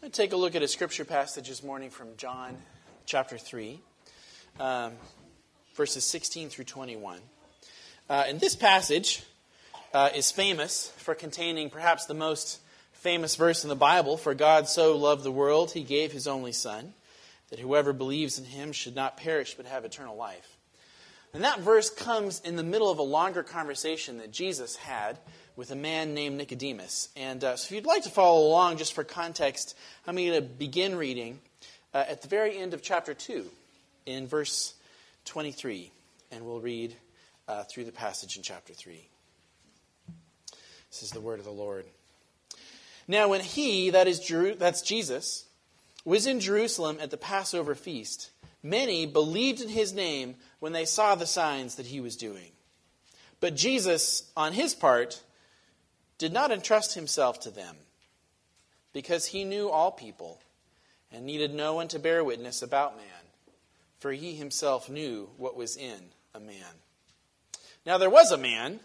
I take a look at a scripture passage this morning from John chapter 3, um, verses 16 through 21. Uh, and this passage uh, is famous for containing perhaps the most famous verse in the Bible For God so loved the world, he gave his only Son, that whoever believes in him should not perish but have eternal life. And that verse comes in the middle of a longer conversation that Jesus had with a man named Nicodemus. And uh, so if you'd like to follow along, just for context, I'm going to begin reading uh, at the very end of chapter 2 in verse 23. And we'll read uh, through the passage in chapter 3. This is the word of the Lord. Now, when he, that is Jeru- that's Jesus, was in Jerusalem at the Passover feast, many believed in his name when they saw the signs that he was doing. But Jesus, on his part, did not entrust himself to them, because he knew all people and needed no one to bear witness about man, for he himself knew what was in a man. Now there was a man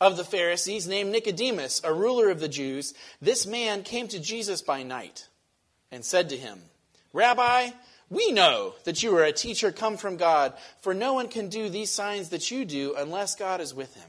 of the Pharisees named Nicodemus, a ruler of the Jews. This man came to Jesus by night and said to him, Rabbi, we know that you are a teacher come from God, for no one can do these signs that you do unless God is with him.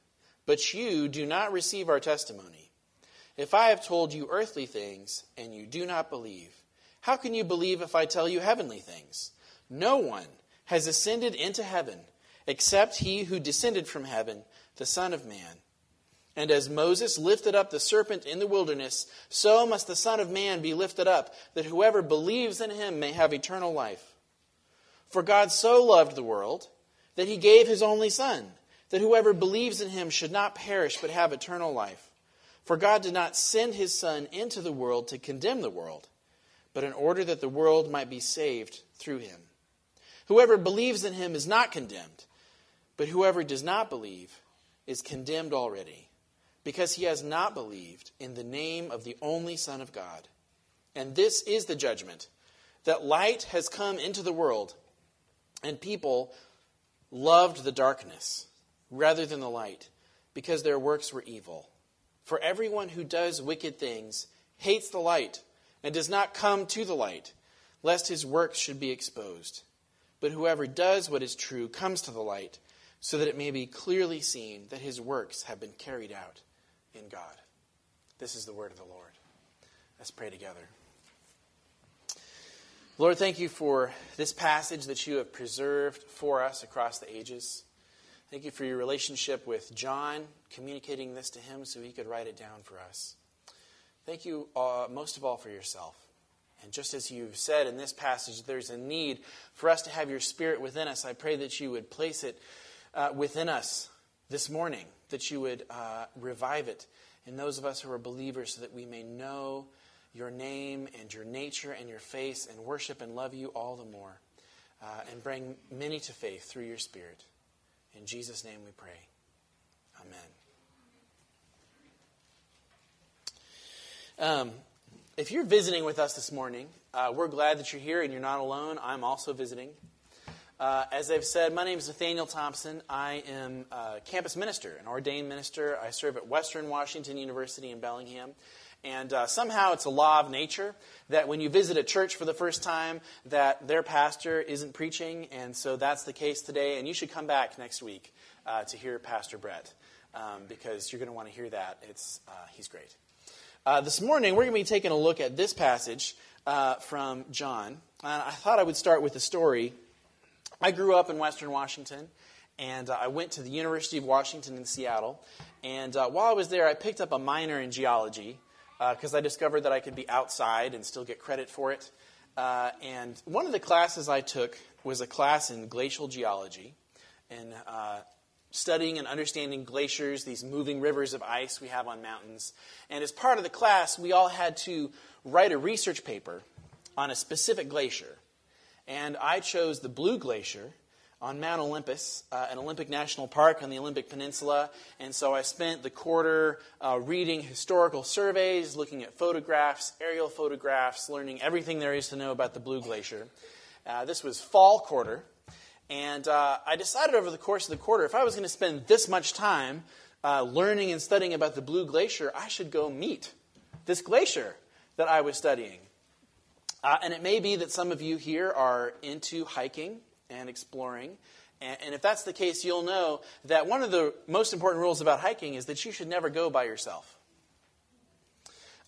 but you do not receive our testimony. If I have told you earthly things and you do not believe, how can you believe if I tell you heavenly things? No one has ascended into heaven except he who descended from heaven, the Son of Man. And as Moses lifted up the serpent in the wilderness, so must the Son of Man be lifted up, that whoever believes in him may have eternal life. For God so loved the world that he gave his only Son that whoever believes in him should not perish but have eternal life. For God did not send his Son into the world to condemn the world, but in order that the world might be saved through him. Whoever believes in him is not condemned, but whoever does not believe is condemned already, because he has not believed in the name of the only Son of God. And this is the judgment that light has come into the world, and people loved the darkness rather than the light, because their works were evil. For everyone who does wicked things hates the light and does not come to the light, lest his works should be exposed. But whoever does what is true comes to the light, so that it may be clearly seen that his works have been carried out in God. This is the word of the Lord. Let's pray together. Lord, thank you for this passage that you have preserved for us across the ages. Thank you for your relationship with John, communicating this to him so he could write it down for us. Thank you uh, most of all for yourself. And just as you've said in this passage, there's a need for us to have your spirit within us. I pray that you would place it uh, within us this morning, that you would uh, revive it in those of us who are believers so that we may know your name and your nature and your face and worship and love you all the more uh, and bring many to faith through your spirit. In Jesus' name we pray. Amen. Um, if you're visiting with us this morning, uh, we're glad that you're here and you're not alone. I'm also visiting. Uh, as I've said, my name is Nathaniel Thompson. I am a campus minister, an ordained minister. I serve at Western Washington University in Bellingham. And uh, somehow it's a law of nature that when you visit a church for the first time, that their pastor isn't preaching, and so that's the case today. And you should come back next week uh, to hear Pastor Brett um, because you're going to want to hear that. It's uh, he's great. Uh, this morning we're going to be taking a look at this passage uh, from John. Uh, I thought I would start with a story. I grew up in Western Washington, and uh, I went to the University of Washington in Seattle. And uh, while I was there, I picked up a minor in geology Uh, because I discovered that I could be outside and still get credit for it. Uh, and one of the classes I took was a class in glacial geology. And uh, studying and understanding glaciers, these moving rivers of ice we have on mountains. And as part of the class, we all had to write a research paper on a specific glacier. And I chose the Blue Glacier on Mount Olympus, uh, an Olympic National Park on the Olympic Peninsula. And so I spent the quarter uh, reading historical surveys, looking at photographs, aerial photographs, learning everything there is to know about the Blue Glacier. Uh, this was fall quarter, and uh, I decided over the course of the quarter if I was going to spend this much time uh, learning and studying about the Blue Glacier, I should go meet this glacier that I was studying. Uh, and it may be that some of you here are into hiking and exploring. And, and if that's the case, you'll know that one of the most important rules about hiking is that you should never go by yourself.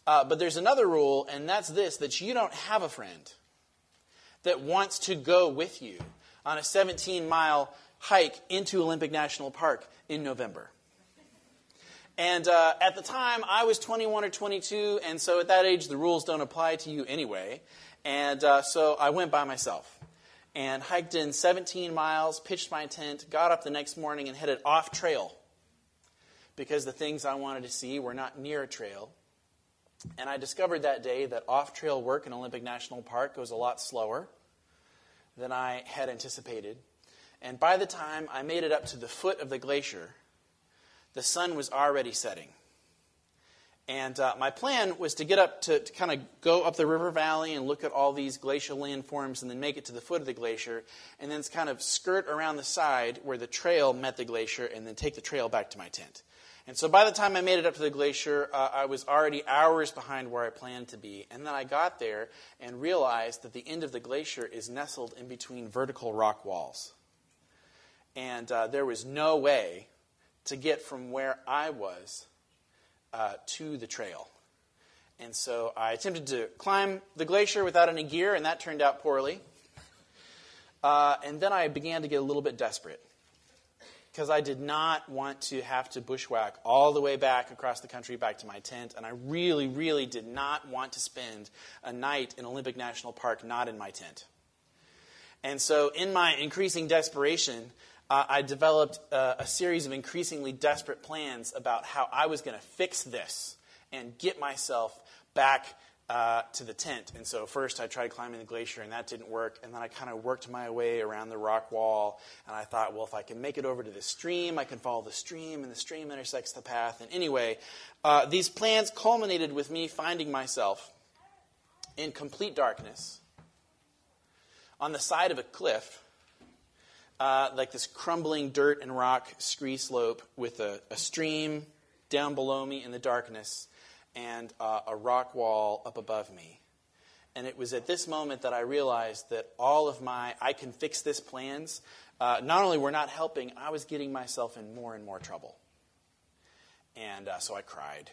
Uh, but there's another rule, and that's this that you don't have a friend that wants to go with you on a 17 mile hike into Olympic National Park in November. And uh, at the time, I was 21 or 22, and so at that age, the rules don't apply to you anyway. And uh, so I went by myself and hiked in 17 miles, pitched my tent, got up the next morning, and headed off trail because the things I wanted to see were not near a trail. And I discovered that day that off trail work in Olympic National Park goes a lot slower than I had anticipated. And by the time I made it up to the foot of the glacier, the sun was already setting. And uh, my plan was to get up to, to kind of go up the river valley and look at all these glacial landforms and then make it to the foot of the glacier and then kind of skirt around the side where the trail met the glacier and then take the trail back to my tent. And so by the time I made it up to the glacier, uh, I was already hours behind where I planned to be. And then I got there and realized that the end of the glacier is nestled in between vertical rock walls. And uh, there was no way to get from where I was uh, to the trail. And so I attempted to climb the glacier without any gear, and that turned out poorly. Uh, and then I began to get a little bit desperate because I did not want to have to bushwhack all the way back across the country back to my tent, and I really, really did not want to spend a night in Olympic National Park not in my tent. And so, in my increasing desperation, uh, I developed uh, a series of increasingly desperate plans about how I was going to fix this and get myself back uh, to the tent. And so first I tried climbing the glacier, and that didn't work. And then I kind of worked my way around the rock wall. And I thought, well, if I can make it over to the stream, I can follow the stream, and the stream intersects the path. And anyway, uh, these plans culminated with me finding myself in complete darkness on the side of a cliff. Uh, like this crumbling dirt and rock scree slope with a, a stream down below me in the darkness and uh, a rock wall up above me. And it was at this moment that I realized that all of my I can fix this plans uh, not only were not helping, I was getting myself in more and more trouble. And uh, so I cried.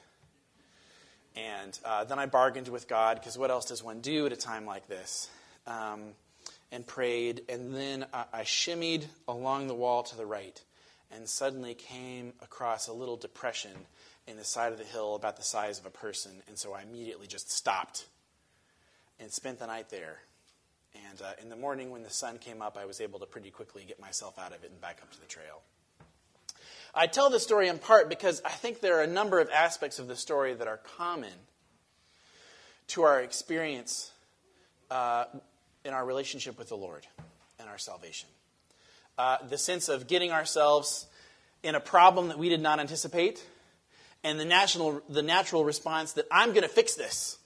And uh, then I bargained with God, because what else does one do at a time like this? Um, and prayed. And then I, I shimmied along the wall to the right and suddenly came across a little depression in the side of the hill about the size of a person. And so I immediately just stopped and spent the night there. And uh, in the morning, when the sun came up, I was able to pretty quickly get myself out of it and back up to the trail. I tell this story in part because I think there are a number of aspects of the story that are common to our experience uh, in our relationship with the Lord and our salvation. Uh, the sense of getting ourselves in a problem that we did not anticipate and the, national, the natural response that I'm going to fix this.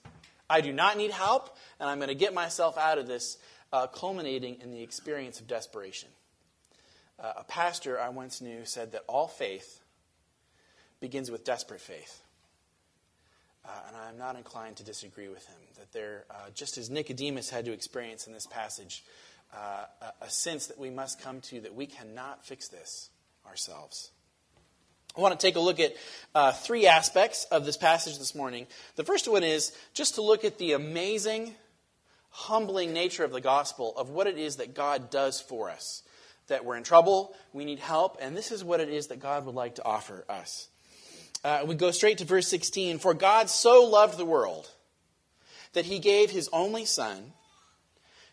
I do not need help, and I'm going to get myself out of this, uh, culminating in the experience of desperation. Uh, a pastor I once knew said that all faith begins with desperate faith. Uh, and I'm not inclined to disagree with him. That there, uh, just as Nicodemus had to experience in this passage, uh, a, a sense that we must come to that we cannot fix this ourselves. I want to take a look at uh, three aspects of this passage this morning. The first one is just to look at the amazing humbling nature of the gospel of what it is that God does for us. That we're in trouble, we need help, and this is what it is that God would like to offer us. Uh, we go straight to verse 16. For God so loved the world that he gave his only Son,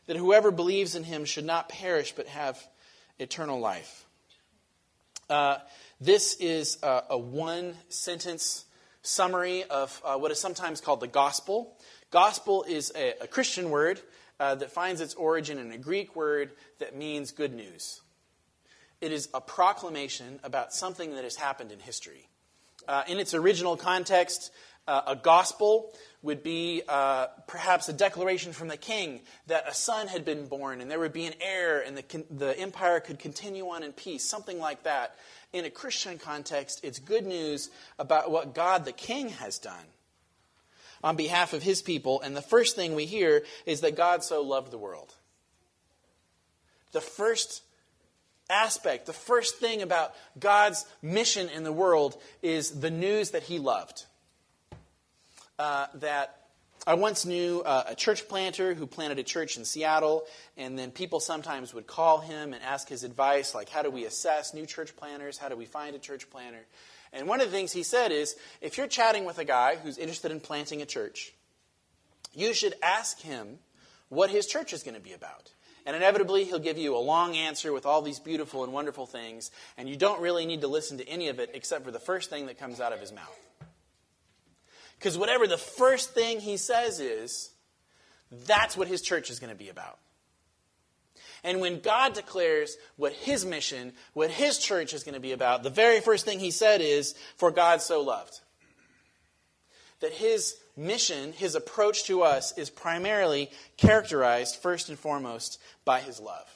that whoever believes in him should not perish but have eternal life. Uh, this is a, a one sentence summary of uh, what is sometimes called the gospel. Gospel is a, a Christian word uh, that finds its origin in a Greek word that means good news. It is a proclamation about something that has happened in history. Uh, in its original context, uh, a gospel would be uh, perhaps a declaration from the king that a son had been born and there would be an heir and the, the empire could continue on in peace, something like that. In a Christian context, it's good news about what God the king has done on behalf of his people. And the first thing we hear is that God so loved the world. The first aspect, the first thing about God's mission in the world is the news that he loved. Uh, that I once knew uh, a church planter who planted a church in Seattle, and then people sometimes would call him and ask his advice, like, how do we assess new church planters? How do we find a church planter? And one of the things he said is if you're chatting with a guy who's interested in planting a church, you should ask him what his church is going to be about. And inevitably, he'll give you a long answer with all these beautiful and wonderful things, and you don't really need to listen to any of it except for the first thing that comes out of his mouth. Because whatever the first thing he says is, that's what his church is going to be about. And when God declares what his mission, what his church is going to be about, the very first thing he said is, For God so loved. That his mission, his approach to us, is primarily characterized, first and foremost, by his love.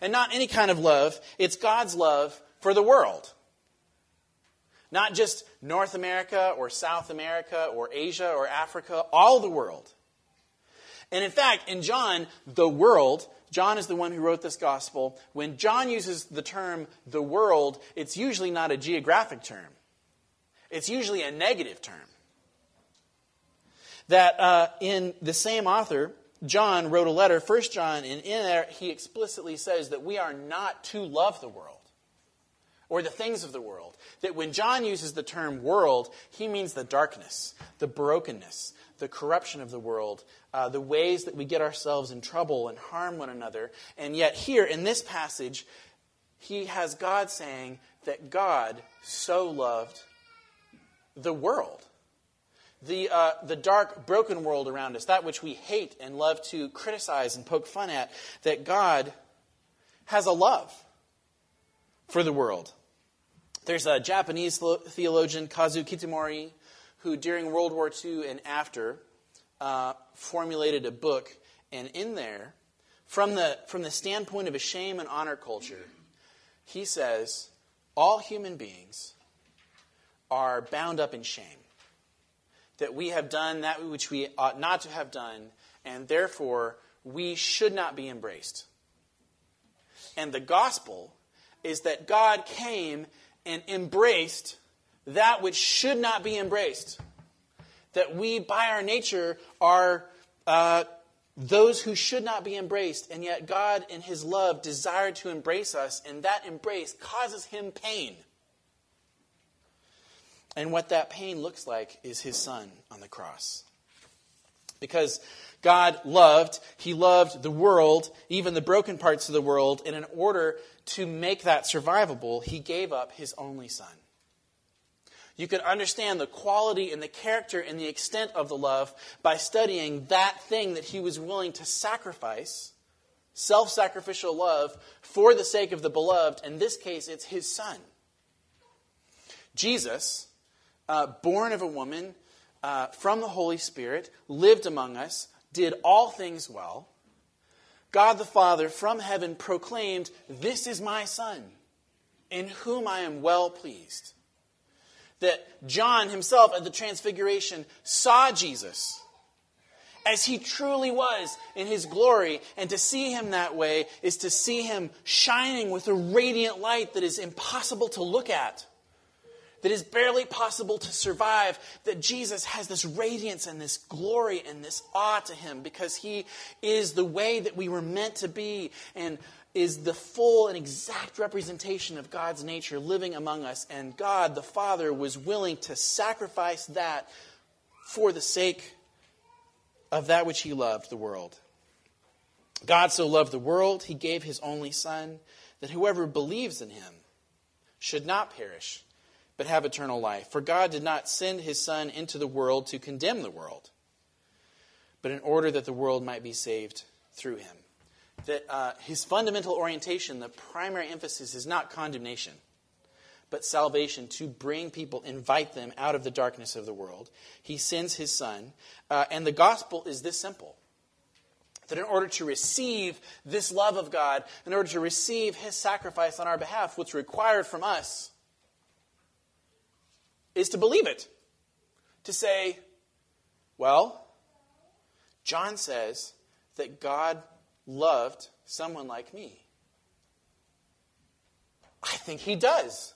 And not any kind of love, it's God's love for the world. Not just North America or South America or Asia or Africa, all the world. And in fact, in John, the world, John is the one who wrote this gospel. When John uses the term the world, it's usually not a geographic term, it's usually a negative term. That uh, in the same author, John wrote a letter, 1 John, and in there he explicitly says that we are not to love the world or the things of the world. That when John uses the term world, he means the darkness, the brokenness, the corruption of the world, uh, the ways that we get ourselves in trouble and harm one another. And yet, here in this passage, he has God saying that God so loved the world. The, uh, the dark, broken world around us, that which we hate and love to criticize and poke fun at, that God has a love for the world. There's a Japanese theologian, Kazu Kitamori, who during World War II and after uh, formulated a book, and in there, from the, from the standpoint of a shame and honor culture, he says all human beings are bound up in shame. That we have done that which we ought not to have done, and therefore we should not be embraced. And the gospel is that God came and embraced that which should not be embraced. That we, by our nature, are uh, those who should not be embraced, and yet God, in His love, desired to embrace us, and that embrace causes Him pain. And what that pain looks like is His Son on the cross. Because God loved, He loved the world, even the broken parts of the world, and in order to make that survivable, He gave up His only Son. You can understand the quality and the character and the extent of the love by studying that thing that He was willing to sacrifice, self sacrificial love, for the sake of the beloved. In this case, it's His Son. Jesus, uh, born of a woman, uh, from the Holy Spirit, lived among us, did all things well. God the Father from heaven proclaimed, This is my Son, in whom I am well pleased. That John himself at the Transfiguration saw Jesus as he truly was in his glory. And to see him that way is to see him shining with a radiant light that is impossible to look at. That is barely possible to survive, that Jesus has this radiance and this glory and this awe to him because he is the way that we were meant to be and is the full and exact representation of God's nature living among us. And God, the Father, was willing to sacrifice that for the sake of that which he loved, the world. God so loved the world, he gave his only Son, that whoever believes in him should not perish, but have eternal life. For God did not send his Son into the world to condemn the world, but in order that the world might be saved through him. That uh, his fundamental orientation, the primary emphasis, is not condemnation, but salvation to bring people, invite them out of the darkness of the world. He sends his Son, uh, and the gospel is this simple that in order to receive this love of God, in order to receive His sacrifice on our behalf, what's required from us is to believe it. To say, well, John says that God loved someone like me. I think he does.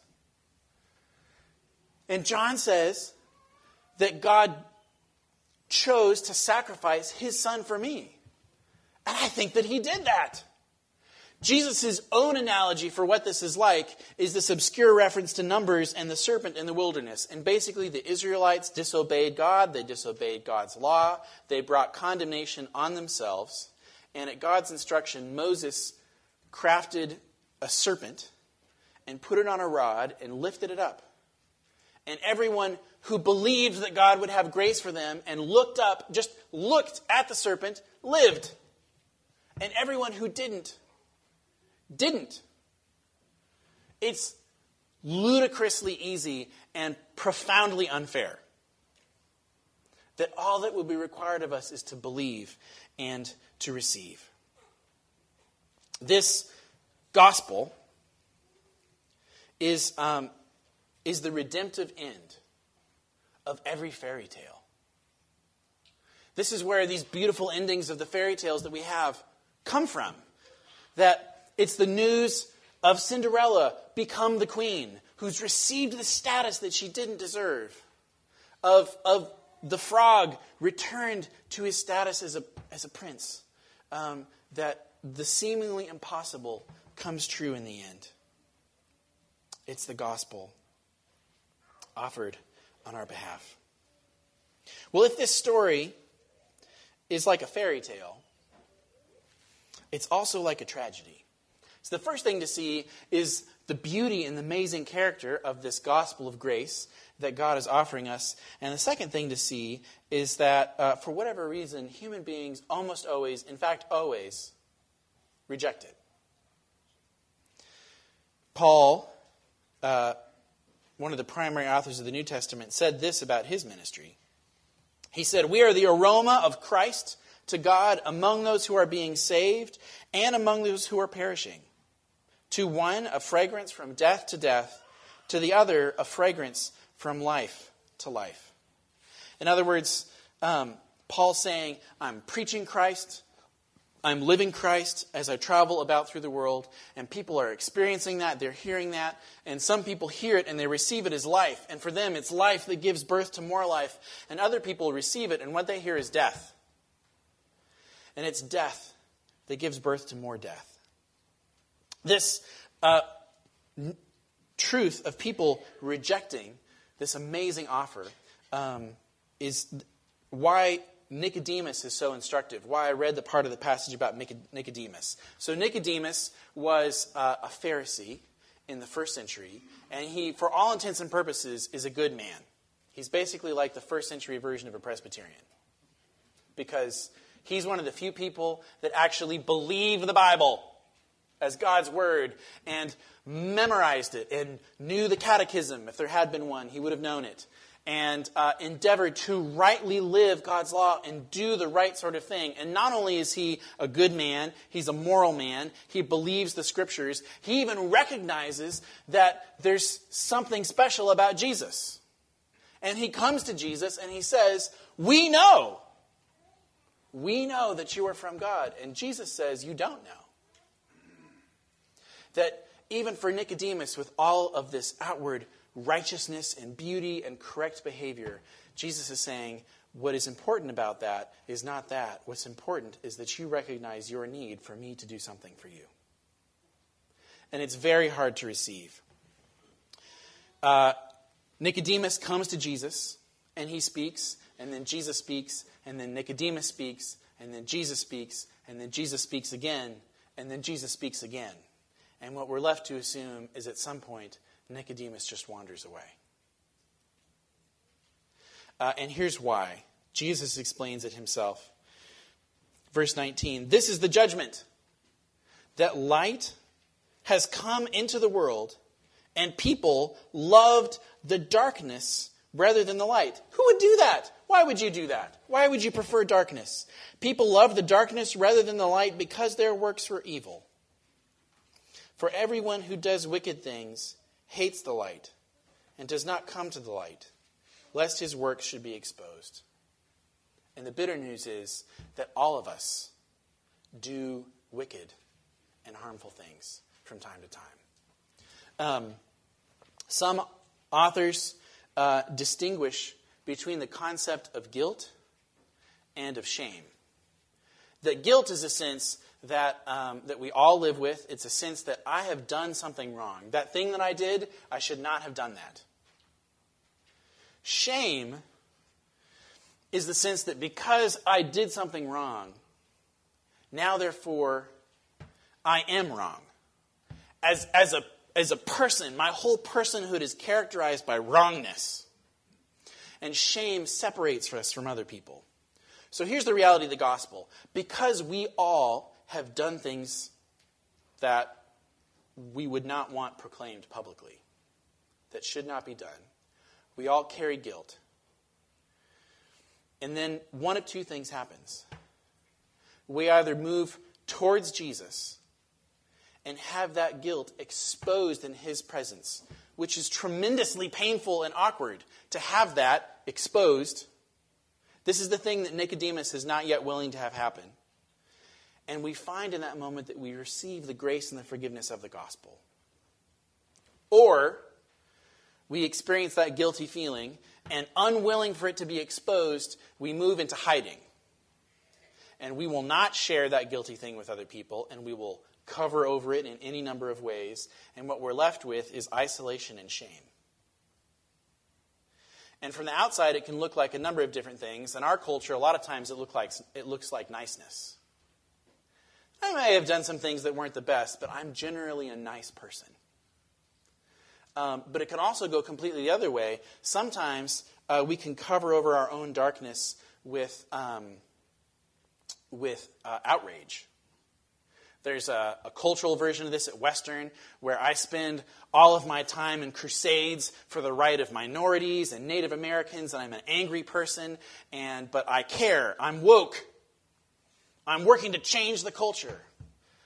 And John says that God chose to sacrifice his son for me. And I think that he did that. Jesus' own analogy for what this is like is this obscure reference to Numbers and the serpent in the wilderness. And basically, the Israelites disobeyed God, they disobeyed God's law, they brought condemnation on themselves. And at God's instruction, Moses crafted a serpent and put it on a rod and lifted it up. And everyone who believed that God would have grace for them and looked up, just looked at the serpent, lived. And everyone who didn't, didn't. It's ludicrously easy and profoundly unfair. That all that will be required of us is to believe and to receive. This gospel is, um, is the redemptive end of every fairy tale. This is where these beautiful endings of the fairy tales that we have come from. That it's the news of Cinderella become the queen, who's received the status that she didn't deserve, of, of the frog returned to his status as a, as a prince, um, that the seemingly impossible comes true in the end. It's the gospel offered on our behalf. Well, if this story is like a fairy tale, it's also like a tragedy. So, the first thing to see is the beauty and the amazing character of this gospel of grace that God is offering us. And the second thing to see is that, uh, for whatever reason, human beings almost always, in fact, always, reject it. Paul, uh, one of the primary authors of the New Testament, said this about his ministry. He said, We are the aroma of Christ to God among those who are being saved and among those who are perishing. To one, a fragrance from death to death, to the other, a fragrance from life to life. In other words, um, Paul's saying, I'm preaching Christ, I'm living Christ as I travel about through the world, and people are experiencing that, they're hearing that, and some people hear it and they receive it as life, and for them it's life that gives birth to more life, and other people receive it, and what they hear is death and it's death that gives birth to more death. This uh, n- truth of people rejecting this amazing offer um, is why Nicodemus is so instructive, why I read the part of the passage about Nicodemus. So, Nicodemus was uh, a Pharisee in the first century, and he, for all intents and purposes, is a good man. He's basically like the first century version of a Presbyterian because He's one of the few people that actually believe the Bible as God's Word and memorized it and knew the catechism. If there had been one, he would have known it. And uh, endeavored to rightly live God's law and do the right sort of thing. And not only is he a good man, he's a moral man, he believes the scriptures, he even recognizes that there's something special about Jesus. And he comes to Jesus and he says, We know we know that you are from God. And Jesus says, You don't know. That even for Nicodemus, with all of this outward righteousness and beauty and correct behavior. Jesus is saying, what is important about that is not that. What's important is that you recognize your need for me to do something for you. And it's very hard to receive. Uh, Nicodemus comes to Jesus and he speaks, and then Jesus speaks, and then Nicodemus speaks, and then Jesus speaks, and then Jesus speaks again, and then Jesus speaks again. And what we're left to assume is at some point, Nicodemus just wanders away. Uh, and here's why. Jesus explains it himself. Verse 19 This is the judgment that light has come into the world, and people loved the darkness rather than the light. Who would do that? Why would you do that? Why would you prefer darkness? People love the darkness rather than the light because their works were evil. For everyone who does wicked things hates the light and does not come to the light, lest his works should be exposed. And the bitter news is that all of us do wicked and harmful things from time to time. Um, some authors uh, distinguish between the concept of guilt and of shame. That guilt is a sense that, um, that we all live with. It's a sense that I have done something wrong. That thing that I did, I should not have done that. Shame is the sense that because I did something wrong, now therefore I am wrong. As, as, a, as a person, my whole personhood is characterized by wrongness. And shame separates us from other people. So here's the reality of the gospel. Because we all have done things that we would not want proclaimed publicly, that should not be done, we all carry guilt. And then one of two things happens. We either move towards Jesus and have that guilt exposed in his presence, which is tremendously painful and awkward to have that exposed. This is the thing that Nicodemus is not yet willing to have happen. And we find in that moment that we receive the grace and the forgiveness of the gospel. Or we experience that guilty feeling, and unwilling for it to be exposed, we move into hiding. And we will not share that guilty thing with other people, and we will cover over it in any number of ways. And what we're left with is isolation and shame. And from the outside, it can look like a number of different things. In our culture, a lot of times it, look like, it looks like niceness. I may have done some things that weren't the best, but I'm generally a nice person. Um, but it can also go completely the other way. Sometimes uh, we can cover over our own darkness with, um, with uh, outrage. There's a, a, cultural version of this at Western where I spend all of my time in crusades for the right of minorities and Native Americans, and I'm an angry person, and but I care. I'm woke. I'm working to change the culture.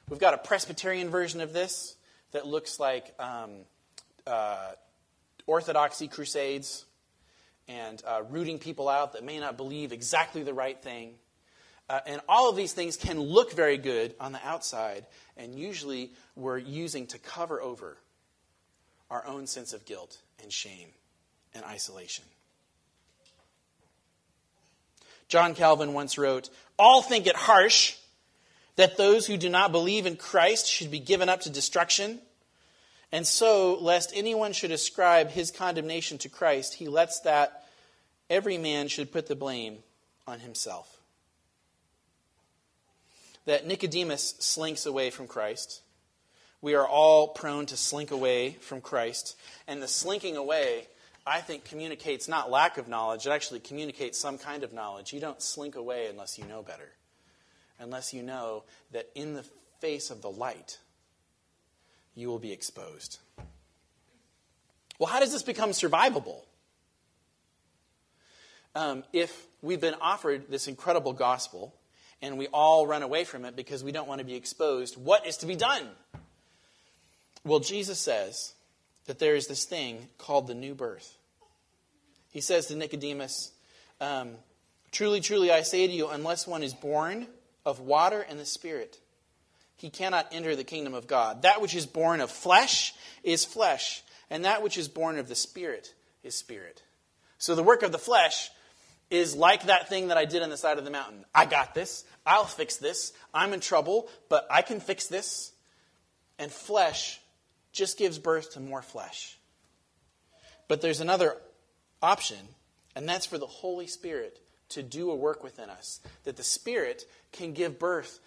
We've got a Presbyterian version of this that looks like um, uh, orthodoxy crusades and uh, rooting people out that may not believe exactly the right thing. Uh, and all of these things can look very good on the outside, and usually we're using to cover over our own sense of guilt and shame and isolation. John Calvin once wrote, All think it harsh that those who do not believe in Christ should be given up to destruction. And so, lest anyone should ascribe his condemnation to Christ, he lets that every man should put the blame on himself. That Nicodemus slinks away from Christ. We are all prone to slink away from Christ. And the slinking away I think, communicates not lack of knowledge, it actually communicates some kind of knowledge. You don't slink away unless you know better, unless you know that in the face of the light, you will be exposed. Well, how does this become survivable? Um, if we've been offered this incredible gospel and we all run away from it because we don't want to be exposed, what is to be done? Well, Jesus says that there is this thing called the new birth. He says to Nicodemus, um, Truly, truly, I say to you, unless one is born of water and the Spirit, he cannot enter the kingdom of God. That which is born of flesh is flesh, and that which is born of the Spirit is spirit. So the work of the flesh is like that thing that I did on the side of the mountain. I got this. I'll fix this. I'm in trouble, but I can fix this. And flesh just gives birth to more flesh. But there's another option, and that's for the Holy Spirit to do a work within us. That the Spirit can give birth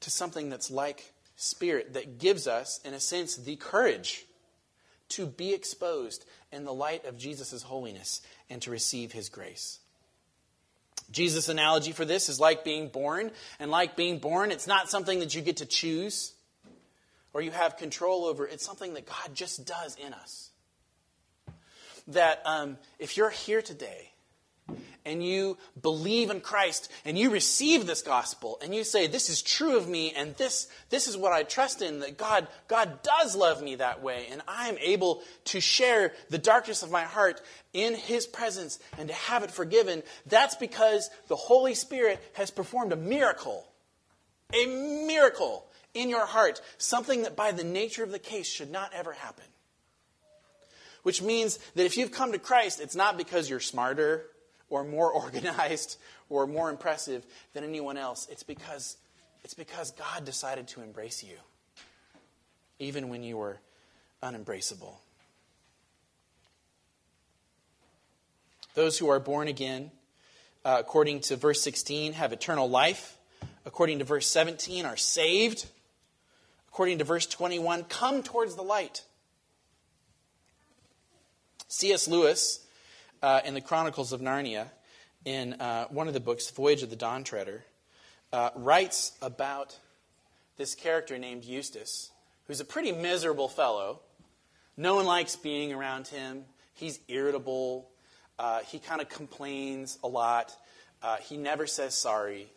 to something that's like Spirit, that gives us, in a sense, the courage to be exposed in the light of Jesus' holiness and to receive his grace. Jesus' analogy for this is like being born, and like being born, it's not something that you get to choose or you have control over. It's something that God just does in us. That um, if you're here today and you believe in Christ and you receive this gospel and you say, This is true of me and this, this is what I trust in, that God, God does love me that way, and I am able to share the darkness of my heart in His presence and to have it forgiven, that's because the Holy Spirit has performed a miracle. A miracle in your heart, something that by the nature of the case should not ever happen. Which means that if you've come to Christ, it's not because you're smarter or more organized or more impressive than anyone else. It's because, it's because God decided to embrace you, even when you were unembraceable. Those who are born again, uh, according to verse 16, have eternal life. According to verse 17, are saved. According to verse 21, come towards the light. C.S. Lewis uh, in the Chronicles of Narnia, in uh, one of the books, Voyage of the Dawn Treader, uh, writes about this character named Eustace, who's a pretty miserable fellow. No one likes being around him. He's irritable. Uh, he kind of complains a lot. Uh, he never says sorry.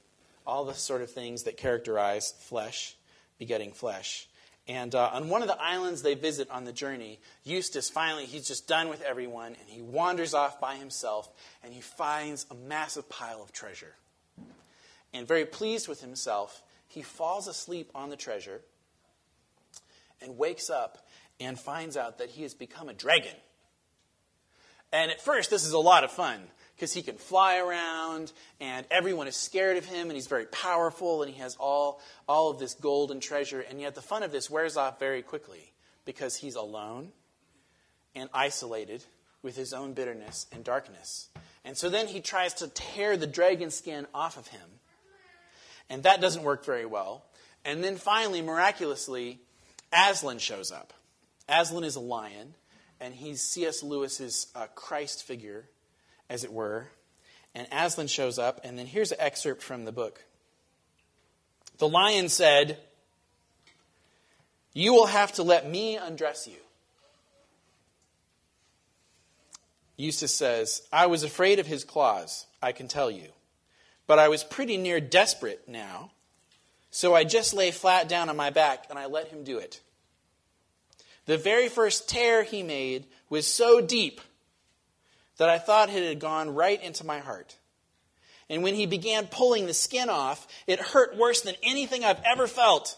All the sort of things that characterize flesh begetting flesh. And uh, on one of the islands they visit on the journey, Eustace finally, he's just done with everyone, and he wanders off by himself, and he finds a massive pile of treasure. And very pleased with himself, he falls asleep on the treasure and wakes up and finds out that he has become a dragon. And at first, this is a lot of fun because he can fly around and everyone is scared of him and he's very powerful and he has all, all of this gold and treasure. And yet the fun of this wears off very quickly because he's alone and isolated with his own bitterness and darkness. And so then he tries to tear the dragon skin off of him. And that doesn't work very well. And then finally, miraculously, Aslan shows up. Aslan is a lion, and he's C.S. Lewis's uh, Christ figure as it were. And Aslan shows up, and then here's an excerpt from the book. The lion said, You will have to let me undress you. Eustace says, I was afraid of his claws, I can tell you. But I was pretty near desperate now, so I just lay flat down on my back and I let him do it. The very first tear he made was so deep that I thought it had gone right into my heart. And when he began pulling the skin off, it hurt worse than anything I've ever felt.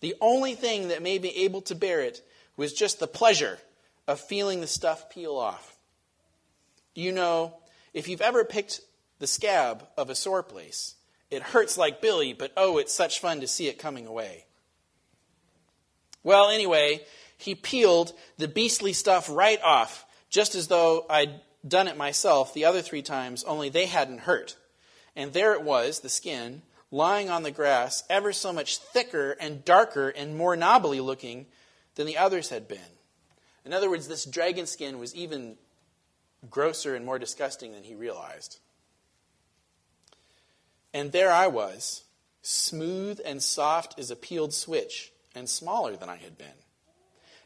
The only thing that made me able to bear it was just the pleasure of feeling the stuff peel off. You know, if you've ever picked the scab of a sore place, it hurts like Billy, but oh, it's such fun to see it coming away. Well, anyway, he peeled the beastly stuff right off just as though I'd done it myself the other three times, only they hadn't hurt. And there it was, the skin, lying on the grass, ever so much thicker and darker and more knobbly looking than the others had been. In other words, this dragon skin was even grosser and more disgusting than he realized. And there I was, smooth and soft as a peeled switch, and smaller than I had been.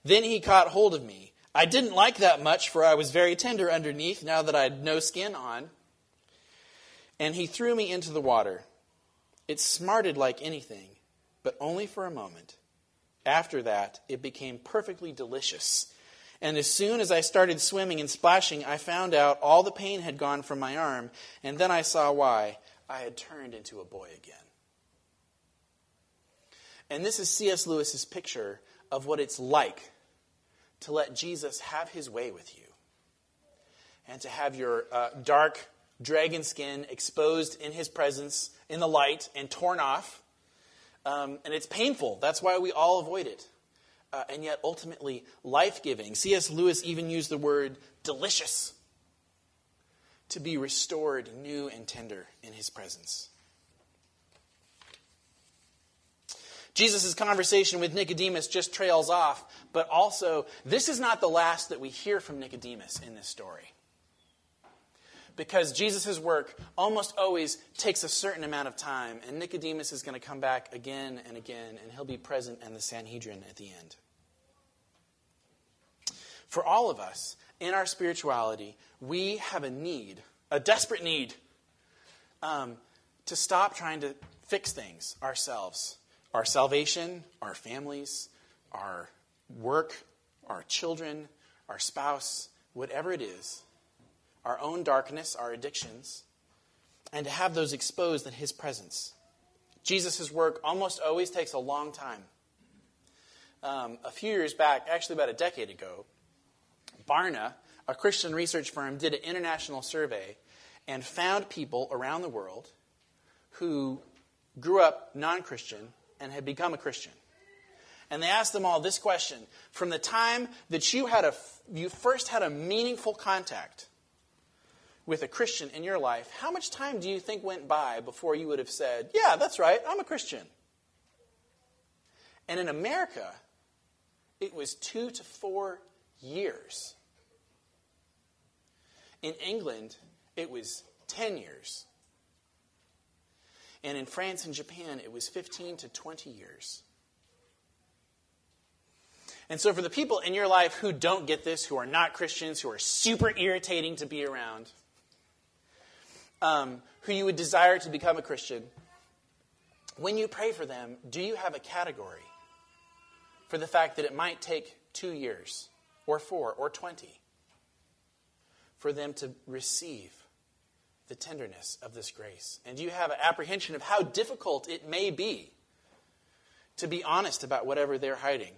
Then he caught hold of me I didn't like that much, for I was very tender underneath now that I had no skin on. And he threw me into the water. It smarted like anything, but only for a moment. After that, it became perfectly delicious. And as soon as I started swimming and splashing, I found out all the pain had gone from my arm, and then I saw why. I had turned into a boy again. And this is C.S. Lewis's picture of what it's like to let Jesus have his way with you and to have your uh, dark dragon skin exposed in his presence in the light and torn off. Um, and it's painful. That's why we all avoid it. Uh, and yet, ultimately, life giving. C.S. Lewis even used the word delicious to be restored new and tender in his presence. Jesus' conversation with Nicodemus just trails off, but also, this is not the last that we hear from Nicodemus in this story. Because Jesus' work almost always takes a certain amount of time, and Nicodemus is going to come back again and again, and he'll be present in the Sanhedrin at the end. For all of us, in our spirituality, we have a need, a desperate need, um, to stop trying to fix things ourselves our salvation, our families, our work, our children, our spouse, whatever it is, our own darkness, our addictions, and to have those exposed in His presence. Jesus' work almost always takes a long time. Um, a few years back, actually about a decade ago, Barna, a Christian research firm, did an international survey and found people around the world who grew up non Christian and had become a Christian. And they asked them all this question From the time that you, had a, you first had a meaningful contact with a Christian in your life, how much time do you think went by before you would have said, Yeah, that's right, I'm a Christian? And in America, it was two to four years. In England, it was 10 years. And in France and Japan, it was 15 to 20 years. And so, for the people in your life who don't get this, who are not Christians, who are super irritating to be around, um, who you would desire to become a Christian, when you pray for them, do you have a category for the fact that it might take two years, or four, or 20 for them to receive the tenderness of this grace? And you have an apprehension of how difficult it may be to be honest about whatever they're hiding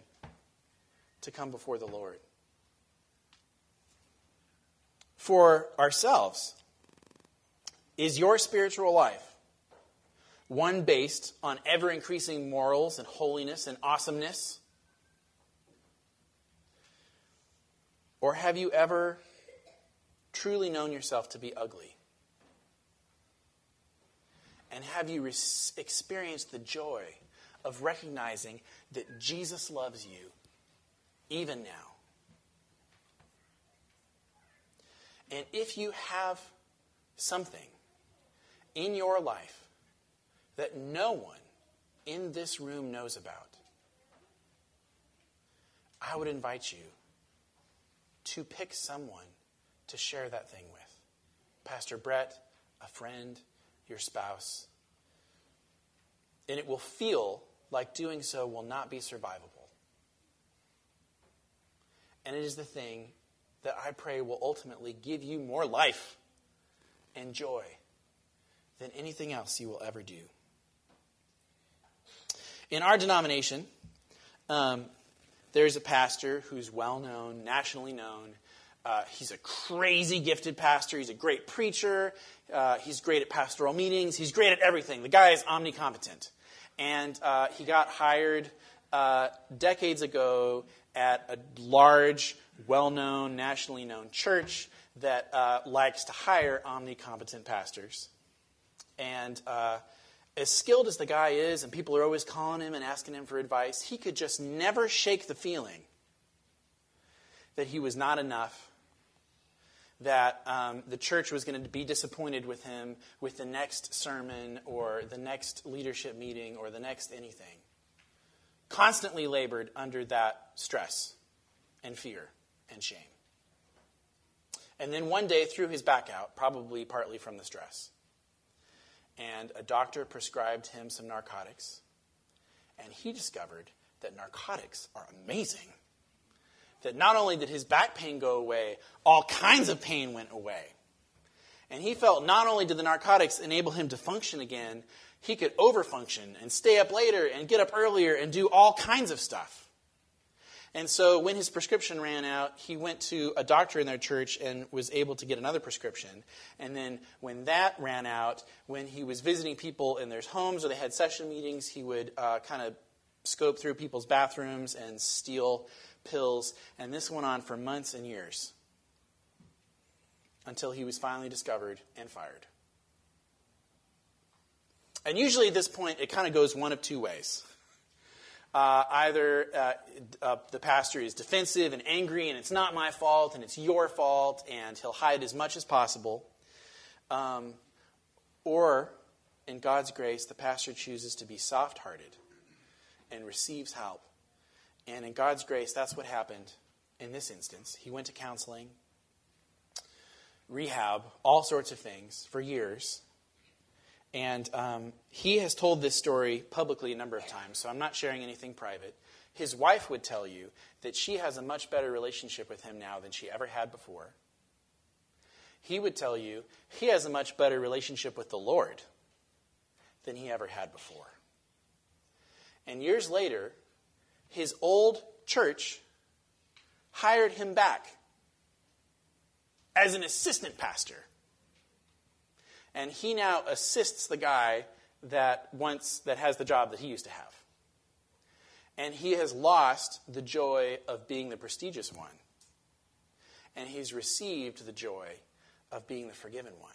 to come before the Lord? For ourselves, is your spiritual life one based on ever increasing morals and holiness and awesomeness? Or have you ever truly known yourself to be ugly? And have you re- experienced the joy of recognizing that Jesus loves you even now? And if you have something in your life that no one in this room knows about, I would invite you to pick someone to share that thing with. Pastor Brett, a friend, your spouse. And it will feel like doing so will not be survivable. And it is the thing that I pray will ultimately give you more life and joy than anything else you will ever do. In our denomination, um, there's a pastor who's well known, nationally known. Uh, he's a crazy gifted pastor. He's a great preacher. Uh, he's great at pastoral meetings. He's great at everything. The guy is omnicompetent. And uh, he got hired uh, decades ago at a large, well known, nationally known church that uh, likes to hire omnicompetent pastors. And uh, as skilled as the guy is, and people are always calling him and asking him for advice, he could just never shake the feeling that he was not enough that um, the church was going to be disappointed with him with the next sermon or the next leadership meeting or the next anything. Constantly labored under that stress and fear and shame. And then one day threw his back out, probably partly from the stress. And a doctor prescribed him some narcotics. And he discovered that narcotics are amazing that not only did his back pain go away, all kinds of pain went away. And he felt not only did the narcotics enable him to function again, he could overfunction and stay up later and get up earlier and do all kinds of stuff. And so when his prescription ran out, he went to a doctor in their church and was able to get another prescription. And then when that ran out, when he was visiting people in their homes or they had session meetings, he would uh, kind of scope through people's bathrooms and steal pills. And this went on for months and years until he was finally discovered and fired. And usually at this point, it kind of goes one of two ways. Uh, either uh, uh, the pastor is defensive and angry, and it's not my fault, and it's your fault, and he'll hide as much as possible. Um, or, in God's grace, the pastor chooses to be soft hearted and receives help. And in God's grace, that's what happened in this instance. He went to counseling, rehab, all sorts of things for years. And um, he has told this story publicly a number of times, so I'm not sharing anything private. His wife would tell you that she has a much better relationship with him now than she ever had before. He would tell you he has a much better relationship with the Lord than he ever had before. And years later, his old church hired him back as an assistant pastor. And he now assists the guy that once that has the job that he used to have. And he has lost the joy of being the prestigious one. And he's received the joy of being the forgiven one.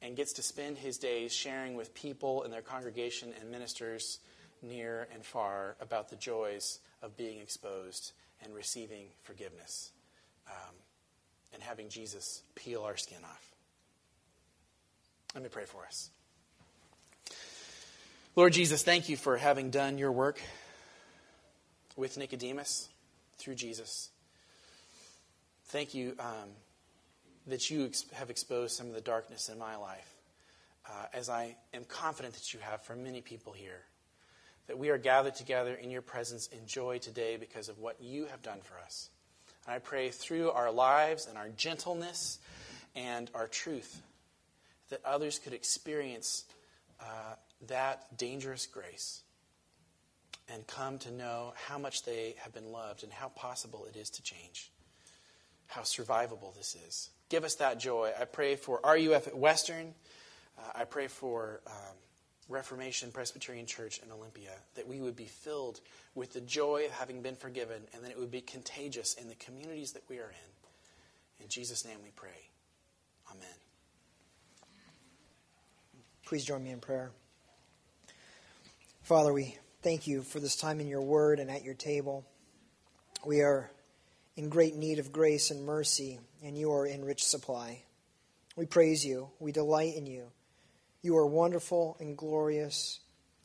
And gets to spend his days sharing with people in their congregation and ministers near and far about the joys of being exposed and receiving forgiveness um, and having Jesus peel our skin off. Let me pray for us. Lord Jesus, thank you for having done your work with Nicodemus through Jesus. Thank you um, that you ex- have exposed some of the darkness in my life, uh, as I am confident that you have for many people here that we are gathered together in your presence in joy today because of what you have done for us. And I pray through our lives and our gentleness and our truth that others could experience uh, that dangerous grace and come to know how much they have been loved and how possible it is to change, how survivable this is. Give us that joy. I pray for RUF at Western. Uh, I pray for. Um, Reformation Presbyterian Church in Olympia, that we would be filled with the joy of having been forgiven, and that it would be contagious in the communities that we are in. In Jesus' name we pray. Amen. Please join me in prayer. Father, we thank you for this time in your word and at your table. We are in great need of grace and mercy, and you are in rich supply. We praise you. We delight in you. You are wonderful and glorious,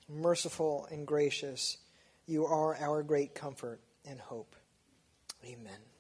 merciful and gracious. You are our great comfort and hope. Amen.